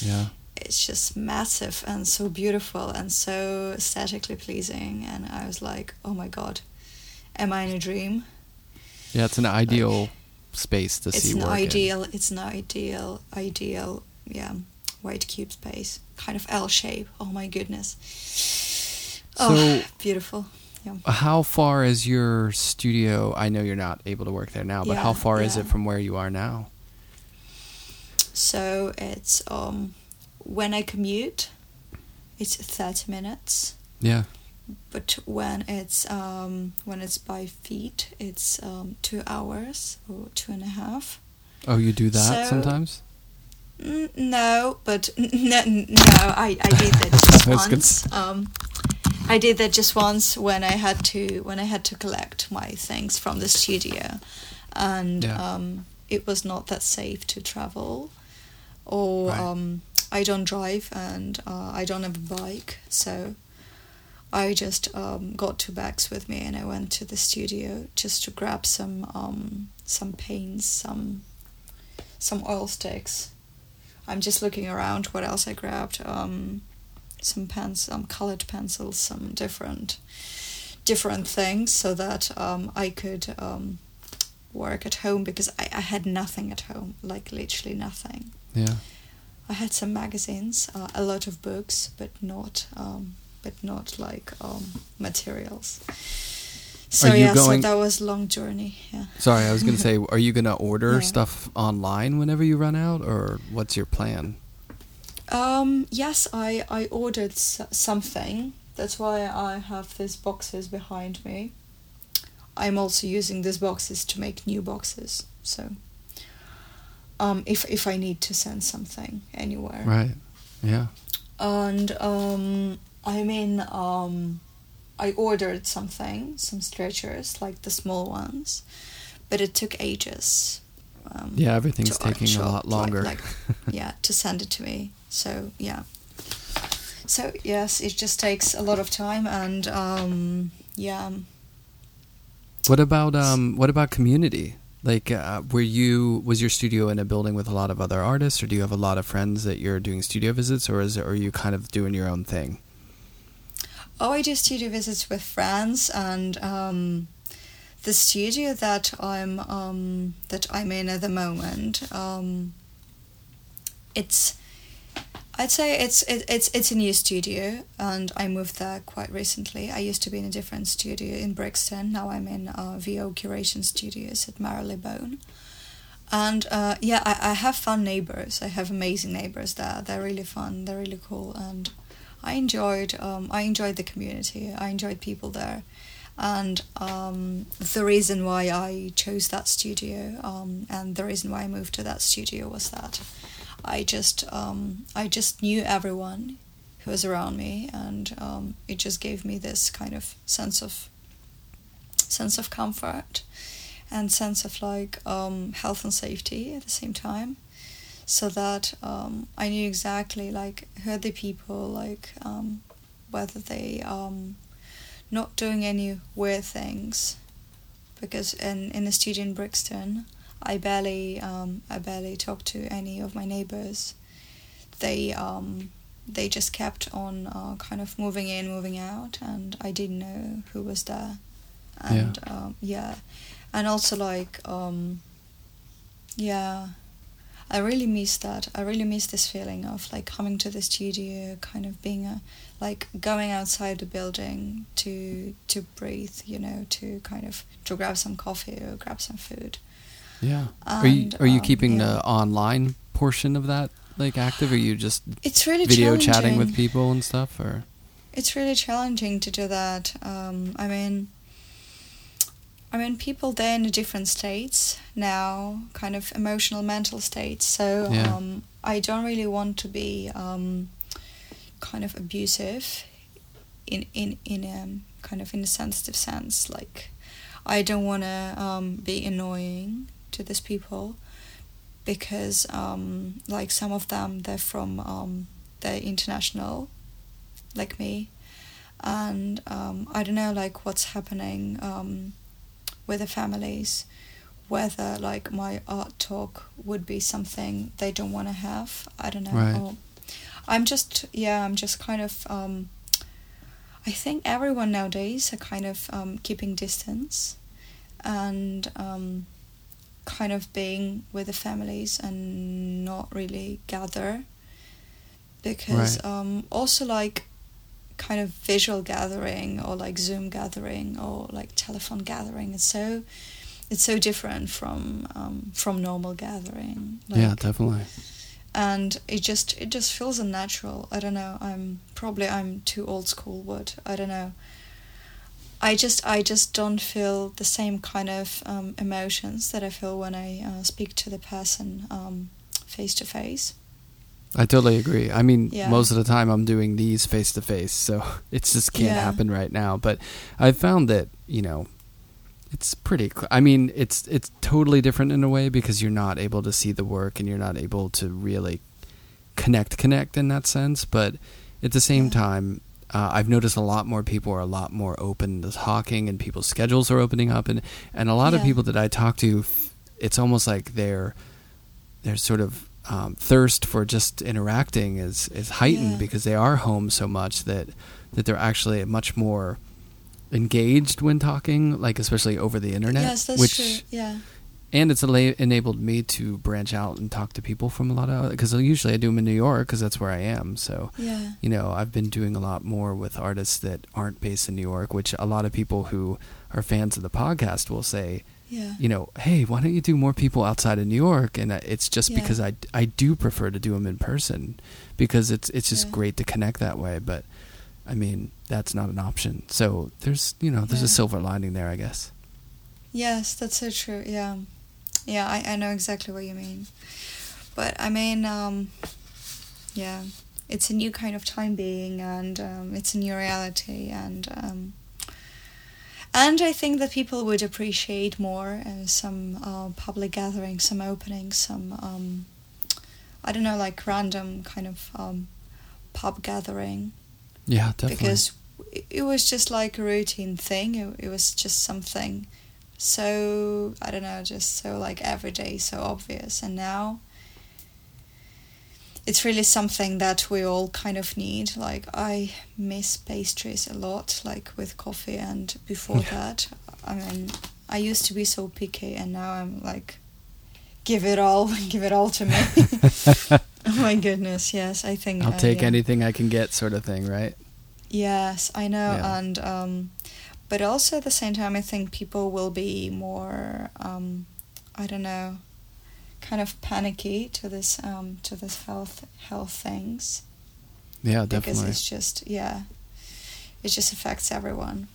Yeah. it's just massive and so beautiful and so aesthetically pleasing. And I was like oh my god am I in a dream Yeah, it's an ideal space to it's see It's an work in. ideal it's an ideal ideal yeah white cube space kind of l shape oh my goodness oh So- beautiful yeah How far is your studio? I know you're not able to work there now, but how Yeah, far is it from where you are now? so it's um when i commute it's 30 minutes Yeah. But when it's um when it's by feet it's um two hours or two and a half Oh, you do that So- sometimes? Mm, no, but n- n- no, I, I did that just I was gonna once. Um, I did that just once when I had to when I had to collect my things from the studio, and Yeah. um, it was not that safe to travel, or Right. um, I don't drive and uh, I don't have a bike, so I just um, got two bags with me and I went to the studio just to grab some um, some paints, some some oil sticks. I'm just looking around what else I grabbed. Um, some pens, some colored pencils, some different different things, so that um, I could um, work at home because I, I had nothing at home, like literally nothing. Yeah. I had some magazines, uh, a lot of books, but not um, but not like um, materials. So Are you yeah, going- so that was a long journey. Yeah. Sorry, I was going to say, are you going to order Yeah. stuff online whenever you run out, or what's your plan? Um, yes, I, I ordered s- something. That's why I have these boxes behind me. I'm also using these boxes to make new boxes. So, um, if if I need to send something anywhere, Right. Yeah. and um, I mean, um, I ordered something, some stretchers, like the small ones, but it took ages. Um, Yeah, everything's taking a lot like- longer. Like, yeah, to send it to me. So yeah. So yes, it just takes a lot of time, and um, yeah, What about um what about community? Like uh, were you was your studio in a building with a lot of other artists or do you have a lot of friends that you're doing studio visits or is it, or are you kind of doing your own thing? Oh, I do studio visits with friends, and um, the studio that I'm um, that I'm in at the moment, um, it's I'd say it's it, it's it's a new studio, and I moved there quite recently. I used to be in a different studio in Brixton. Now I'm in uh, VO Curation Studios at Marylebone, and uh, yeah, I, I have fun neighbors. I have amazing neighbors there. They're really fun. They're really cool, and I enjoyed. Um, I enjoyed the community. I enjoyed people there, and um, the reason why I chose that studio um, and the reason why I moved to that studio was that I just um, I just knew everyone who was around me, and um, it just gave me this kind of sense of sense of comfort and sense of like um, health and safety at the same time so that um, I knew exactly like who are the people like um, whether they um not doing any weird things. Because in in the studio in Brixton I barely um, I barely talked to any of my neighbors. They um they just kept on uh, kind of moving in moving out and I didn't know who was there. And yeah, um, yeah. And also like um yeah i really miss that. I really miss this feeling of like coming to the studio kind of being a like going outside the building to to breathe you know to kind of to grab some coffee or grab some food. Yeah. And, are you are you um, keeping yeah. the online portion of that like active or are you just it's really video chatting with people and stuff or? It's really challenging to do that. Um i mean I mean, people they're in different states now, kind of emotional, mental states. So yeah. um, I don't really want to be um, kind of abusive, in in in a kind of in a sensitive sense. Like, I don't want to um, be annoying to these people, because um, like some of them they're from um, they're international, like me, and um, I don't know like what's happening with the families whether like my art talk would be something they don't want to have i don't know right. or i'm just yeah i'm just kind of um i think everyone nowadays are kind of um, keeping distance and um, kind of being with the families and not really gather because right. um, also like kind of visual gathering or like Zoom gathering or like telephone gathering. It's so it's so different from um, from normal gathering. Like, yeah, definitely. And it just it just feels unnatural. I don't know. I'm probably I'm too old school. But I don't know. I just I just don't feel the same kind of um, emotions that I feel when I uh, speak to the person face to face. I totally agree. I mean, yeah. most of the time I'm doing these face to face, so it just can't yeah. happen right now. But I've found that you know, it's pretty. Cl- I mean, it's it's totally different in a way because you're not able to see the work and you're not able to really connect connect in that sense. But at the same yeah. time, uh, I've noticed a lot more people are a lot more open to talking, and people's schedules are opening up, and and a lot of people that I talk to, it's almost like they're they're sort of um, thirst for just interacting is is heightened yeah. because they are home so much that that they're actually much more engaged when talking, like especially over the internet. Yes, that's which, true. Yeah. And it's enabled me to branch out and talk to people from a lot of because usually I do them in New York because that's where I am. So yeah. you know I've been doing a lot more with artists that aren't based in New York, which a lot of people who are fans of the podcast will say yeah. you know, hey, why don't you do more people outside of New York? And it's just yeah. because I, I do prefer to do them in person because it's it's just yeah. great to connect that way. But I mean, that's not an option. So there's you know there's a silver lining there, I guess. Yes, that's so true. Yeah, yeah, I, I know exactly what you mean. But I mean, um, yeah, it's a new kind of time being, and um, it's a new reality, and um, and I think that people would appreciate more uh, some uh, public gatherings, some openings, some um, I don't know, like random kind of um, pub gathering. Yeah, definitely. Because it was just like a routine thing. It, it was just something so I don't know, just so like everyday, so obvious. And now it's really something that we all kind of need. Like I miss pastries a lot, like with coffee, and before yeah. that, I mean, I used to be so picky, and now I'm like, give it all, give it all to me. oh my goodness, yes, I think I'll uh, take yeah. anything I can get, sort of thing, right? Yes, I know, yeah. and um, but also at the same time, I think people will be more, um, I don't know kind of panicky to this um, to this health health things Yeah, definitely. because it's just yeah, it just affects everyone,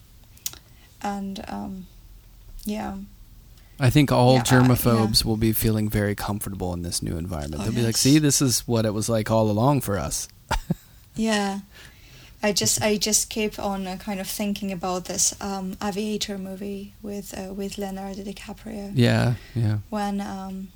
and um, yeah, I think all Yeah, uh, germaphobes will be feeling very comfortable in this new environment. Oh, They'll be like, "See, this is what it was like all along for us." yeah. I just I just keep on uh, kind of thinking about this um, aviator movie with uh, with Leonardo DiCaprio Yeah, yeah, when um,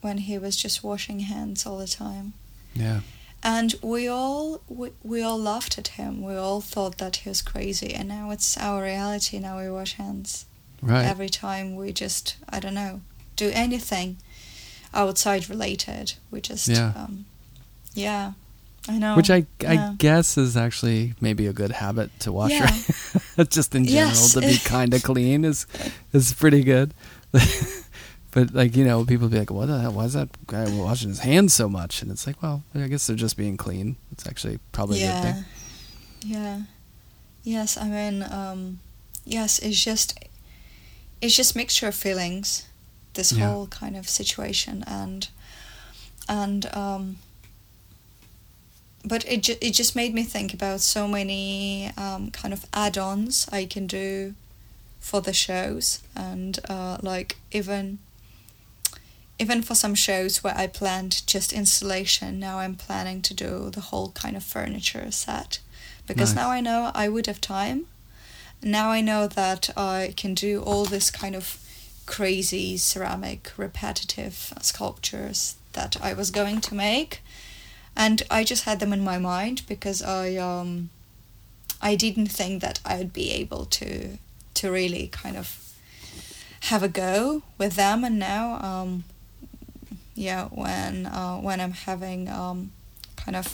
when he was just washing hands all the time. yeah, and we all we, we all laughed at him we all thought that he was crazy and now it's our reality now we wash hands right. every time we just i don't know do anything outside related we just Yeah. um, yeah i know Which I I guess is actually maybe a good habit to wash Yeah. your just in general Yes. to be kind of clean is is pretty good. but like you know, people be like, "What the hell? Why is that guy washing his hands so much?" And it's like, well, I guess they're just being clean. It's actually probably a good thing. yeah yes i mean um yes it's just it's just mixture of feelings this Yeah. whole kind of situation and and um but it ju- it just made me think about so many um, kind of add-ons I can do for the shows and uh, like even even for some shows where I planned just installation now I'm planning to do the whole kind of furniture set. Because Nice. now I know I would have time. Now I know that I can do all this kind of crazy ceramic repetitive sculptures that I was going to make. And I just had them in my mind because I um I didn't think that I would be able to to really kind of have a go with them. And now um yeah when uh, when I'm having um kind of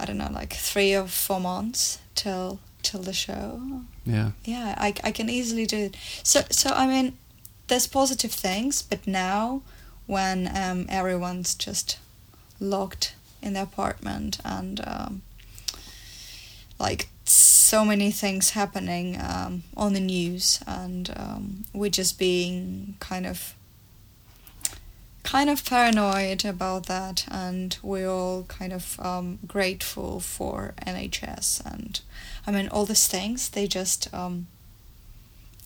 I don't know like 3 or 4 months till till the show. Yeah, yeah I, I can easily do it. So so i mean there's positive things but now when um, everyone's just locked in the apartment and um, like so many things happening um, on the news and um, we're just being kind of kind of paranoid about that and we're all kind of um, grateful for nhs and i mean all these things they just um,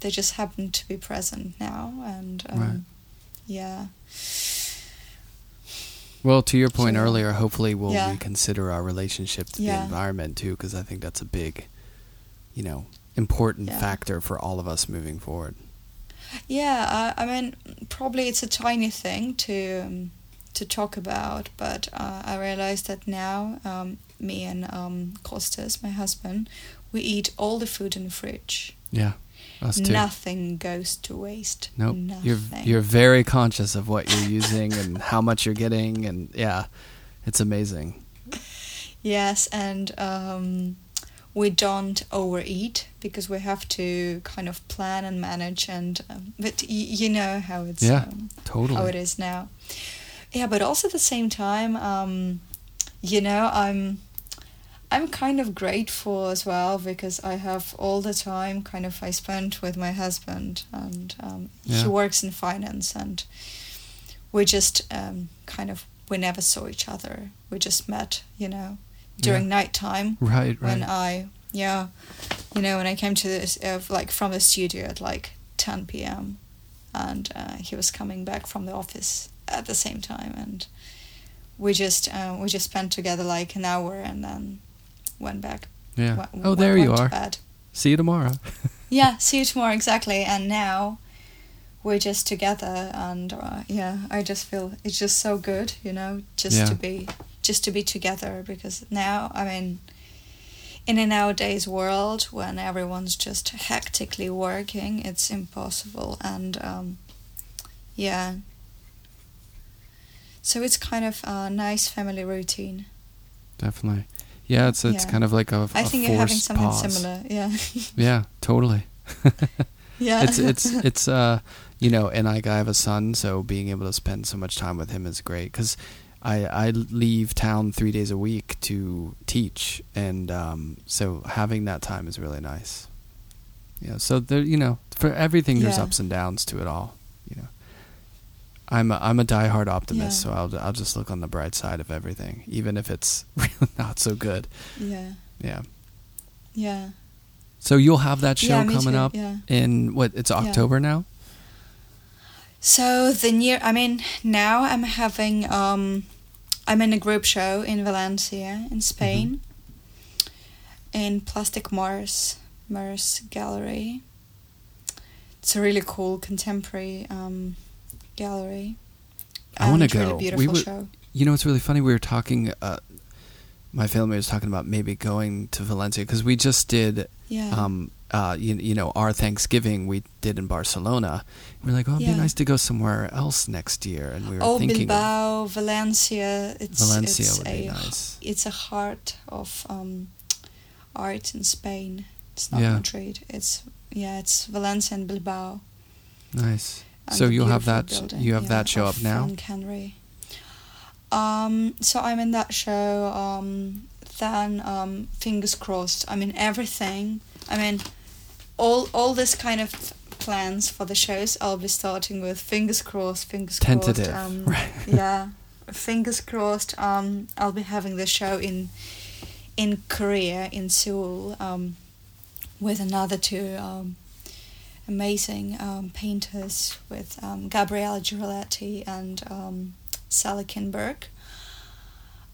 they just happen to be present now and um, Right. yeah Well, to your point So- earlier, hopefully we'll Yeah. reconsider our relationship to the environment too, because I think that's a big, you know, important Yeah. factor for all of us moving forward. Yeah, I, I mean, probably it's a tiny thing to um, to talk about, but uh, I realized that now, um, me and um, Costas, my husband, we eat all the food in the fridge. Yeah, us too. Nothing goes to waste. Nope. Nothing. You're you're very conscious of what you're using and how much you're getting, and yeah, it's amazing. Yes, and um, we don't overeat because we have to kind of plan and manage, and um, but y- you know how it's Yeah, um, Totally. how it is now. Yeah, but also at the same time, um, you know, I'm I'm kind of grateful as well because I have all the time kind of I spent with my husband, and um, Yeah. he works in finance, and we just um, kind of we never saw each other. We just met, you know, during nighttime Right. Right. when I yeah, you know, when I came to this uh, like from the studio at like 10 p.m. and uh, he was coming back from the office at the same time, and we just uh, we just spent together like an hour and then went back. yeah. went- oh, there you are. bed. See you tomorrow. Yeah, see you tomorrow exactly. And now we're just together, and uh, yeah, I just feel it's just so good, you know, just Yeah. to be just to be together because now I mean. In a nowadays world when everyone's just hectically working, it's impossible, and um, yeah. So it's kind of a nice family routine. Definitely. Yeah. It's it's Yeah. kind of like a, I a think you're having something pause. similar. Yeah. Yeah. Totally. yeah. it's it's it's uh you know and like I have a son so being able to spend so much time with him is great because I I leave town three days a week to teach and um so having that time is really nice yeah so there you know for everything there's Yeah. ups and downs to it all you know I'm a, I'm a diehard optimist, Yeah. so I'll I'll just look on the bright side of everything, even if it's really not so good. Yeah. Yeah. Yeah. So you'll have that show yeah, coming too, up Yeah. in what? It's October now. So the near, I mean, now I'm having, um, I'm in a group show in Valencia, in Spain, in Plastic Murs, Murs Gallery. It's a really cool contemporary um, gallery. I and Really go. We beautiful would- show. You know, it's really funny. We were talking. Uh, my family was talking about maybe going to Valencia because we just did. Yeah. Um, uh, you, you know, our Thanksgiving we did in Barcelona. We are like, oh, it'd Yeah. be nice to go somewhere else next year, and we were oh, thinking of Bilbao, Valencia. It's Valencia it's would a be nice. it's a heart of um, art in Spain. It's not Yeah. Madrid. It's yeah, it's Valencia and Bilbao. Nice. and So you'll have that. building, You have yeah, that show up now. Henry. Um, so I'm in that show. Um, then um, fingers crossed. I mean everything. I mean, all all this kind of plans for the shows. I'll be starting with fingers crossed. Fingers Tentative, crossed. Um, right? yeah, fingers crossed. Um, I'll be having the show in in Korea in Seoul um, with another two um, amazing um, painters with um, Gabriella Giroletti and um, Sally Kindberg.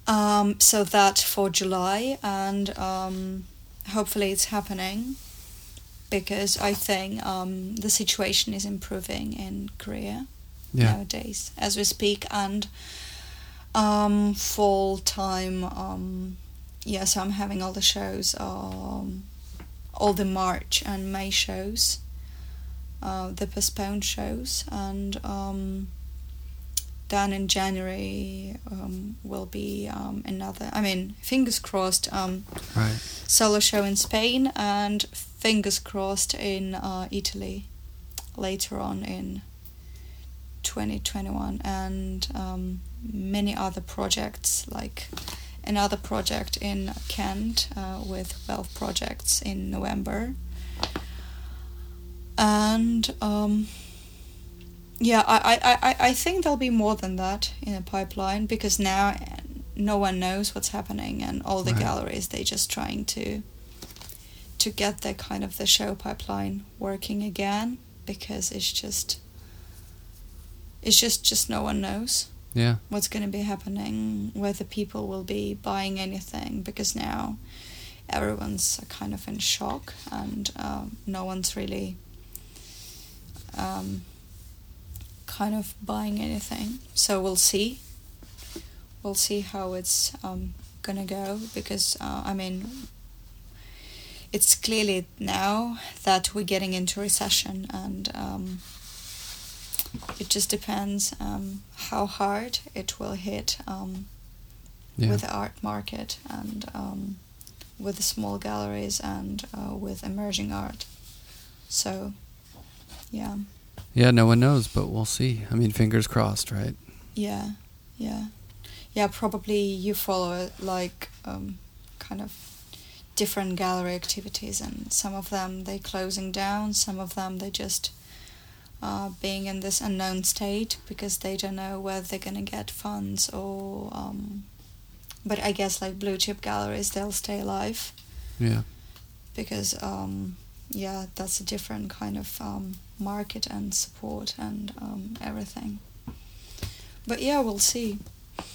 Um, so that for July, and um, hopefully it's happening because I think um, the situation is improving in Korea Yeah. nowadays as we speak and um full time um yeah so i'm having all the shows um all the march and may shows uh the postponed shows and um then in january um will be um another i mean fingers crossed um Right. solo show in spain and fingers crossed in uh italy later on in 2021 and um, many other projects like another project in Kent uh, with Wealth Projects in November and um, yeah I, I, I, I think there'll be more than that in the pipeline because now no one knows what's happening and all the Right. galleries they're just trying to to get the kind of the show pipeline working again because it's just it's just just no one knows Yeah. what's going to be happening whether people will be buying anything because now everyone's kind of in shock and um, no one's really um, kind of buying anything so we'll see we'll see how it's um, gonna go because uh, i mean it's clearly now that we're getting into recession and um, it just depends um, how hard it will hit um, Yeah. with the art market and um, with the small galleries and uh, with emerging art. So, yeah, Yeah. No one knows, but we'll see. I mean, fingers crossed, right? yeah, yeah, yeah. Probably you follow it like um, kind of different gallery activities, and some of them they closing down, some of them they just uh, being in this unknown state because they don't know whether they're gonna get funds or. Um, but I guess like blue chip galleries, they'll stay alive Yeah. because um, yeah, that's a different kind of um, market and support and um, everything. But yeah, we'll see.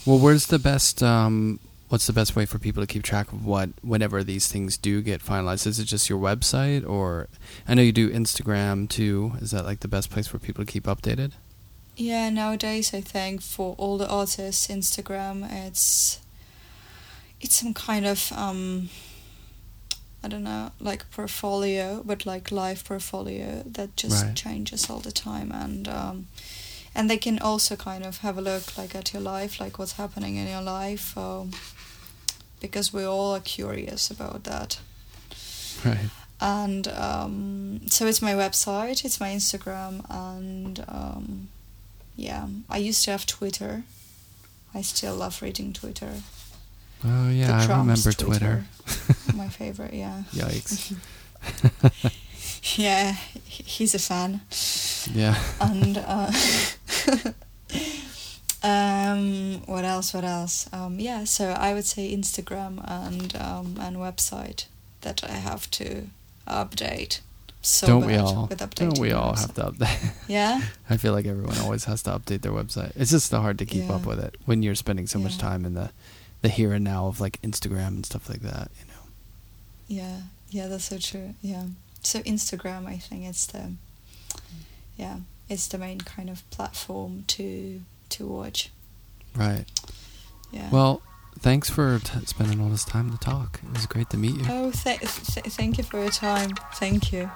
Well, where's the best? Um, what's the best way for people to keep track of what whenever these things do get finalized? Is it just your website, or I know you do Instagram too? Is that like the best place for people to keep updated? Yeah, nowadays I think for all the artists, Instagram it's it's some kind of um I don't know, like portfolio, but like live portfolio that just Right. changes all the time and um and they can also kind of have a look like at your life, like what's happening in your life, um, because we all are curious about that Right. and um, so it's my website it's my instagram and um, yeah i used to have twitter i still love reading twitter Oh yeah, I remember Twitter. my favorite yeah Yikes. yeah he's a fan Yeah. and uh, Um, what else? What else? Um, yeah, so I would say Instagram and um, and website that I have to update. So don't we all? Don't we all have to update? Yeah, I feel like everyone always has to update their website. It's just so hard to keep Yeah. up with it when you're spending so much time in the the here and now of like Instagram and stuff like that. You know. yeah, yeah. That's so true. Yeah. So Instagram, I think it's the, yeah, it's the main kind of platform to to watch. Right. Yeah. Well, thanks for t- spending all this time to talk. It was great to meet you. Oh, th- th- thank you for your time. Thank you.